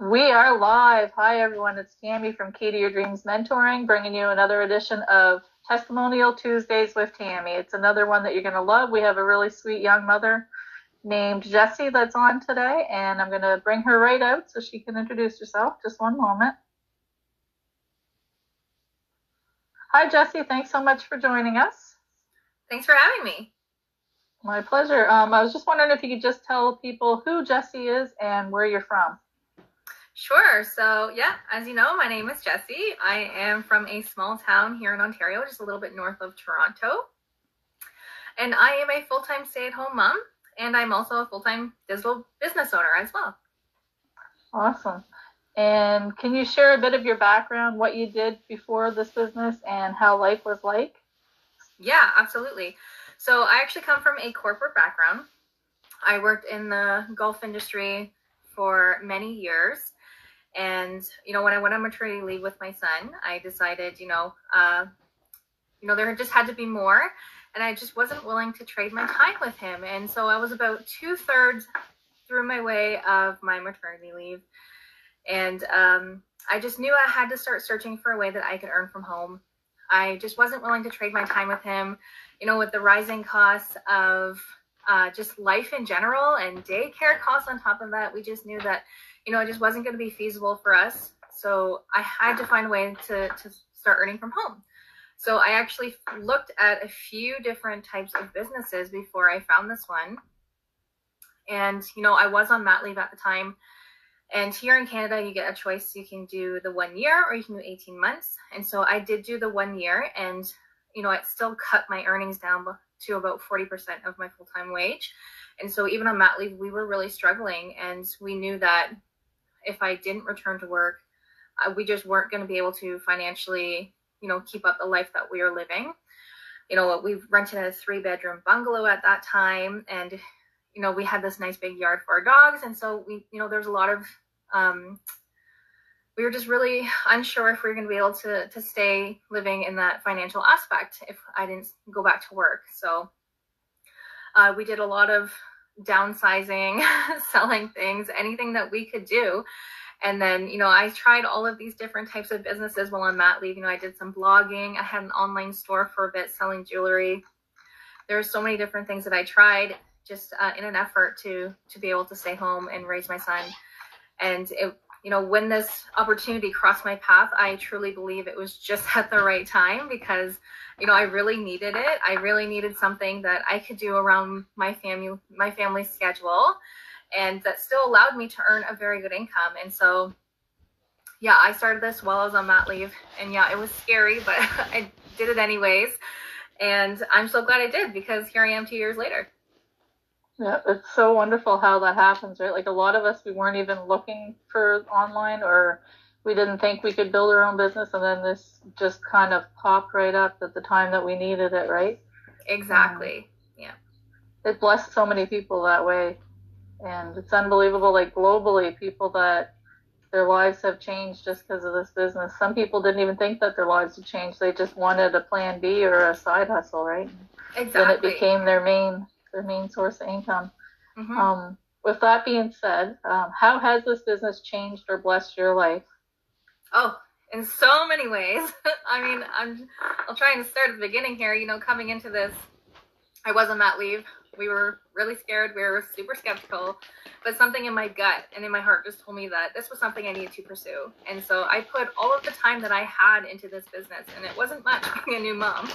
We are live. Hi, everyone. It's Tammy from Key to Your Dreams Mentoring, bringing you another edition of Testimonial Tuesdays with Tammy. It's another one that you're going to love. We have a really sweet young mother named Jessie that's on today, and I'm going to bring her right out so she can introduce herself. Just one moment. Hi, Jessie. Thanks so much for joining us. Thanks for having me. My pleasure. Um, I was just wondering if you could just tell people who Jessie is and where you're from. Sure. So, yeah, as you know, my name is Jessie. I am from a small town here in Ontario, just a little bit north of Toronto. And I am a full time stay at home mom, and I'm also a full time digital business owner as well. Awesome. And can you share a bit of your background, what you did before this business, and how life was like? Yeah, absolutely. So, I actually come from a corporate background. I worked in the golf industry for many years and you know, when I went on maternity leave with my son, I decided, you know, uh, you know, there just had to be more, and I just wasn't willing to trade my time with him. And so I was about two thirds through my way of my maternity leave, and um, I just knew I had to start searching for a way that I could earn from home. I just wasn't willing to trade my time with him. You know, with the rising costs of uh, just life in general and daycare costs on top of that, we just knew that you know, it just wasn't going to be feasible for us. So I had to find a way to, to start earning from home. So I actually looked at a few different types of businesses before I found this one. And, you know, I was on mat leave at the time. And here in Canada, you get a choice. You can do the one year or you can do 18 months. And so I did do the one year and, you know, it still cut my earnings down to about 40% of my full time wage. And so even on mat leave, we were really struggling. And we knew that if I didn't return to work, uh, we just weren't going to be able to financially, you know, keep up the life that we are living. You know, we rented a three bedroom bungalow at that time, and you know, we had this nice big yard for our dogs, and so we, you know, there's a lot of, um, we were just really unsure if we were going to be able to to stay living in that financial aspect if I didn't go back to work. So uh, we did a lot of downsizing, selling things, anything that we could do. And then, you know, I tried all of these different types of businesses while on mat leave. You know, I did some blogging. I had an online store for a bit selling jewelry. There are so many different things that I tried just uh, in an effort to to be able to stay home and raise my son. And it, you know, when this opportunity crossed my path, I truly believe it was just at the right time because you know, I really needed it. I really needed something that I could do around my family, my family schedule, and that still allowed me to earn a very good income. And so, yeah, I started this while I was on mat leave, and yeah, it was scary, but I did it anyways. And I'm so glad I did because here I am two years later. Yeah, it's so wonderful how that happens, right? Like a lot of us, we weren't even looking for online or we didn't think we could build our own business and then this just kind of popped right up at the time that we needed it right exactly um, yeah it blessed so many people that way and it's unbelievable like globally people that their lives have changed just because of this business some people didn't even think that their lives would change they just wanted a plan b or a side hustle right exactly and it became their main their main source of income mm-hmm. um, with that being said um, how has this business changed or blessed your life Oh, in so many ways. I mean, I'm I'll try and start at the beginning here. You know, coming into this, I was on that leave. We were really scared. We were super skeptical, but something in my gut and in my heart just told me that this was something I needed to pursue. And so I put all of the time that I had into this business, and it wasn't much being a new mom,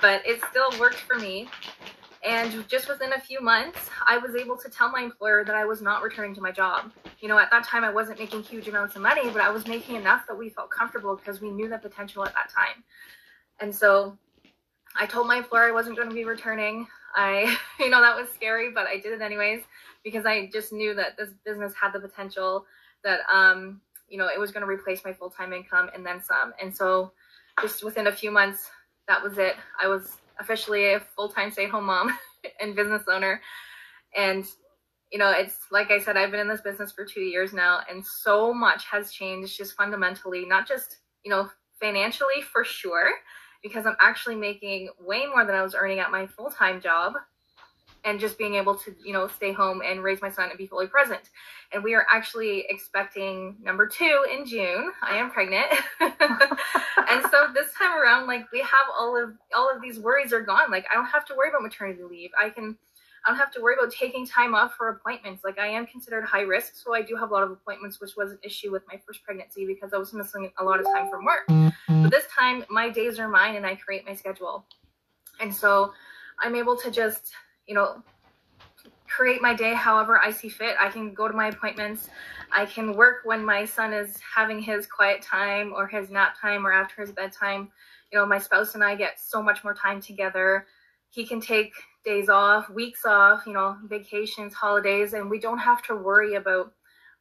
but it still worked for me. And just within a few months, I was able to tell my employer that I was not returning to my job. You know, at that time, I wasn't making huge amounts of money, but I was making enough that we felt comfortable because we knew the potential at that time. And so I told my employer I wasn't going to be returning. I, you know, that was scary, but I did it anyways because I just knew that this business had the potential that, um, you know, it was going to replace my full time income and then some. And so just within a few months, that was it. I was officially a full time stay at home mom and business owner. And, you know, it's like I said, I've been in this business for two years now, and so much has changed just fundamentally, not just, you know, financially for sure, because I'm actually making way more than I was earning at my full time job and just being able to, you know, stay home and raise my son and be fully present. And we are actually expecting number two in June. I am pregnant. and so this time around, like we have all of all of these worries are gone. Like I don't have to worry about maternity leave. I can I don't have to worry about taking time off for appointments. Like I am considered high risk, so I do have a lot of appointments, which was an issue with my first pregnancy because I was missing a lot of time from work. But this time, my days are mine, and I create my schedule, and so I'm able to just, you know, create my day however I see fit. I can go to my appointments. I can work when my son is having his quiet time or his nap time or after his bedtime. You know, my spouse and I get so much more time together. He can take days off, weeks off, you know, vacations, holidays, and we don't have to worry about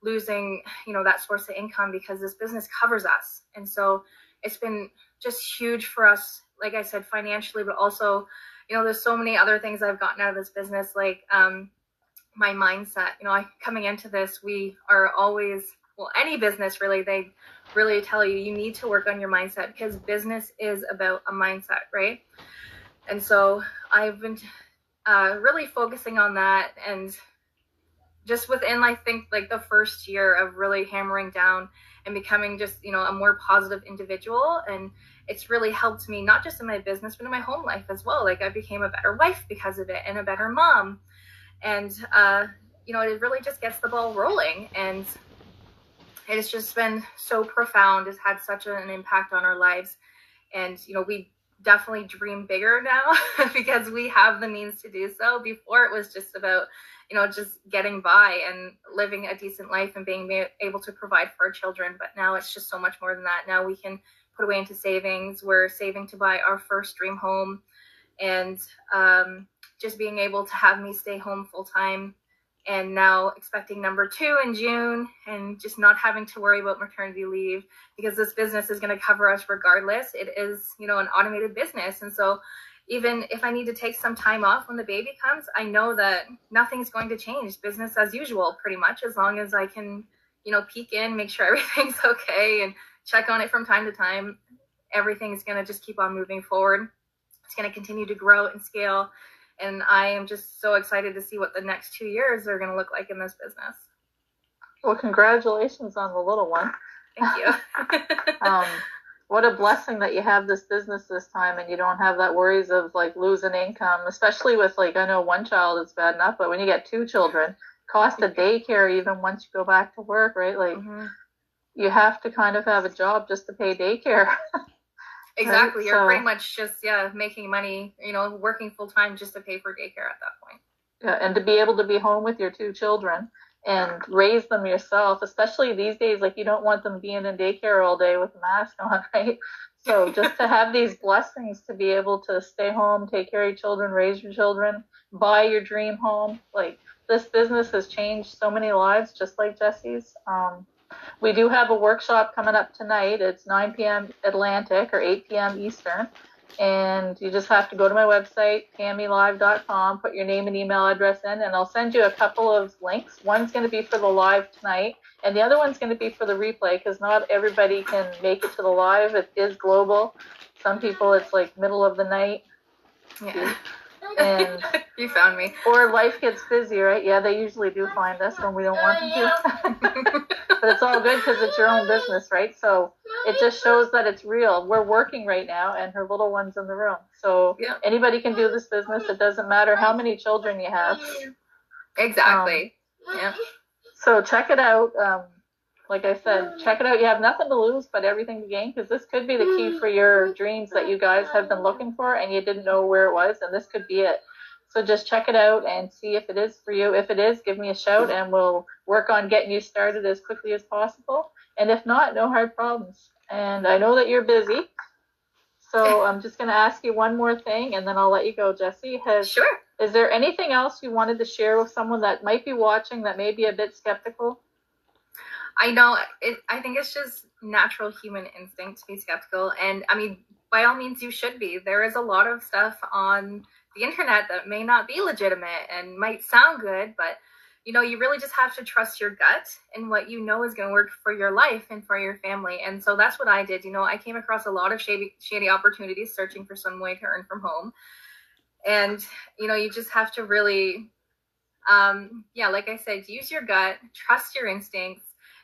losing, you know, that source of income because this business covers us. And so it's been just huge for us, like I said, financially, but also, you know, there's so many other things I've gotten out of this business, like um, my mindset. You know, I coming into this, we are always well, any business really, they really tell you you need to work on your mindset because business is about a mindset, right? And so I've been uh, really focusing on that and just within I think like the first year of really hammering down and becoming just you know a more positive individual. And it's really helped me not just in my business but in my home life as well. Like I became a better wife because of it and a better mom. And uh, you know it really just gets the ball rolling. And it has just been so profound. It's had such an impact on our lives. And you know we definitely dream bigger now because we have the means to do so. Before it was just about, you know, just getting by and living a decent life and being able to provide for our children. But now it's just so much more than that. Now we can put away into savings. We're saving to buy our first dream home and um, just being able to have me stay home full time and now expecting number two in June and just not having to worry about maternity leave because this business is going to cover us regardless. It is, you know, an automated business. And so even if I need to take some time off when the baby comes, I know that nothing's going to change. Business as usual, pretty much, as long as I can, you know, peek in, make sure everything's okay and check on it from time to time. Everything's going to just keep on moving forward. It's going to continue to grow and scale and I am just so excited to see what the next two years are going to look like in this business. Well, congratulations on the little one. Thank you. um, what a blessing that you have this business this time and you don't have that worries of like losing income, especially with like I know one child is bad enough, but when you get two children, cost of daycare even once you go back to work, right? Like mm-hmm. you have to kind of have a job just to pay daycare. Exactly. Right? You're so, pretty much just yeah making money, you know, working full time just to pay for daycare at that point. Yeah, and to be able to be home with your two children and raise them yourself, especially these days, like you don't want them being in daycare all day with a mask on, right? So just to have these blessings to be able to stay home, take care of your children, raise your children, buy your dream home, like this business has changed so many lives, just like Jesse's. Um, we do have a workshop coming up tonight. It's 9 p.m. Atlantic or 8 p.m. Eastern. And you just have to go to my website, tammylive.com, put your name and email address in, and I'll send you a couple of links. One's going to be for the live tonight, and the other one's going to be for the replay because not everybody can make it to the live. It is global. Some people, it's like middle of the night. Yeah. And you found me. Or life gets busy, right? Yeah, they usually do find us when we don't want them to. but it's all good because it's your own business, right? So it just shows that it's real. We're working right now, and her little one's in the room. So yeah. anybody can do this business. It doesn't matter how many children you have. Exactly. Um, yeah. So check it out. Um, like I said, check it out. You have nothing to lose, but everything to gain, because this could be the key for your dreams that you guys have been looking for, and you didn't know where it was, and this could be it. So just check it out and see if it is for you. If it is, give me a shout, and we'll work on getting you started as quickly as possible. And if not, no hard problems. And I know that you're busy, so I'm just going to ask you one more thing, and then I'll let you go, Jesse. Has sure. Is there anything else you wanted to share with someone that might be watching that may be a bit skeptical? I know it, I think it's just natural human instinct to be skeptical. And I mean, by all means, you should be. There is a lot of stuff on the internet that may not be legitimate and might sound good, but you know, you really just have to trust your gut and what you know is going to work for your life and for your family. And so that's what I did. You know, I came across a lot of shady, shady opportunities searching for some way to earn from home. And, you know, you just have to really, um, yeah, like I said, use your gut, trust your instincts,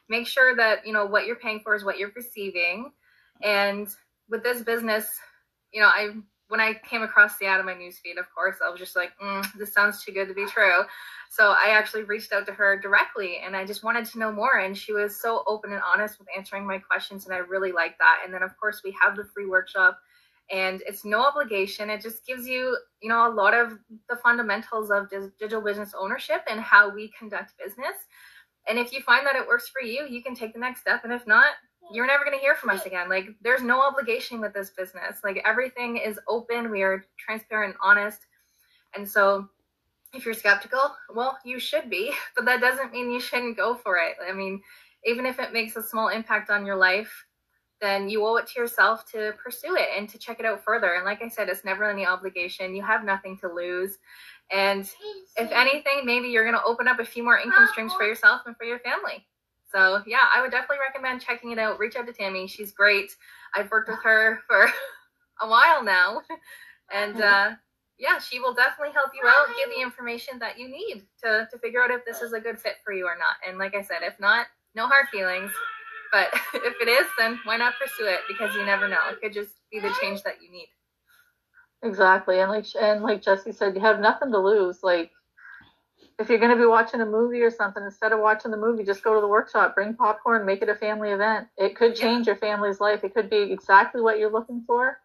make sure that, you know, what you're paying for is what you're receiving. And with this business, you know, I, when I came across the ad in my newsfeed, of course, I was just like, mm, this sounds too good to be true. So I actually reached out to her directly and I just wanted to know more. And she was so open and honest with answering my questions. And I really liked that. And then, of course, we have the free workshop and it's no obligation. It just gives you, you know, a lot of the fundamentals of digital business ownership and how we conduct business. And if you find that it works for you, you can take the next step. And if not, you're never going to hear from us again. Like, there's no obligation with this business. Like, everything is open. We are transparent and honest. And so, if you're skeptical, well, you should be, but that doesn't mean you shouldn't go for it. I mean, even if it makes a small impact on your life, then you owe it to yourself to pursue it and to check it out further. And like I said, it's never any obligation. You have nothing to lose. And if anything, maybe you're going to open up a few more income streams for yourself and for your family. So, yeah, I would definitely recommend checking it out. Reach out to Tammy. She's great. I've worked with her for a while now. And uh, yeah, she will definitely help you out, give the information that you need to, to figure out if this is a good fit for you or not. And like I said, if not, no hard feelings. But if it is, then why not pursue it? Because you never know. It could just be the change that you need. Exactly. And like and like Jesse said, you have nothing to lose. Like if you're going to be watching a movie or something, instead of watching the movie, just go to the workshop, bring popcorn, make it a family event. It could change your family's life. It could be exactly what you're looking for.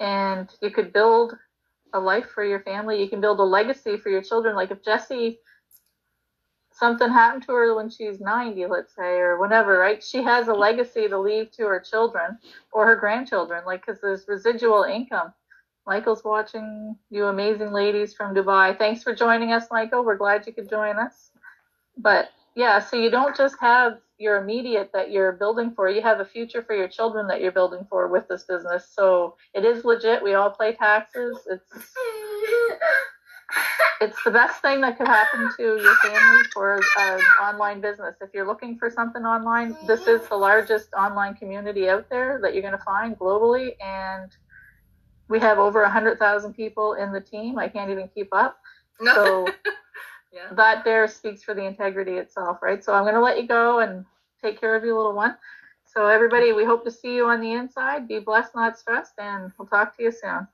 And you could build a life for your family. You can build a legacy for your children. Like if Jesse, something happened to her when she's 90, let's say, or whatever, right? She has a legacy to leave to her children or her grandchildren, like, because there's residual income Michael's watching you amazing ladies from Dubai. Thanks for joining us, Michael. We're glad you could join us. But yeah, so you don't just have your immediate that you're building for, you have a future for your children that you're building for with this business. So it is legit. We all pay taxes. It's it's the best thing that could happen to your family for an online business. If you're looking for something online, this is the largest online community out there that you're going to find globally and we have over a hundred thousand people in the team. I can't even keep up. So yeah. that there speaks for the integrity itself, right? So I'm going to let you go and take care of your little one. So everybody, we hope to see you on the inside. Be blessed, not stressed, and we'll talk to you soon.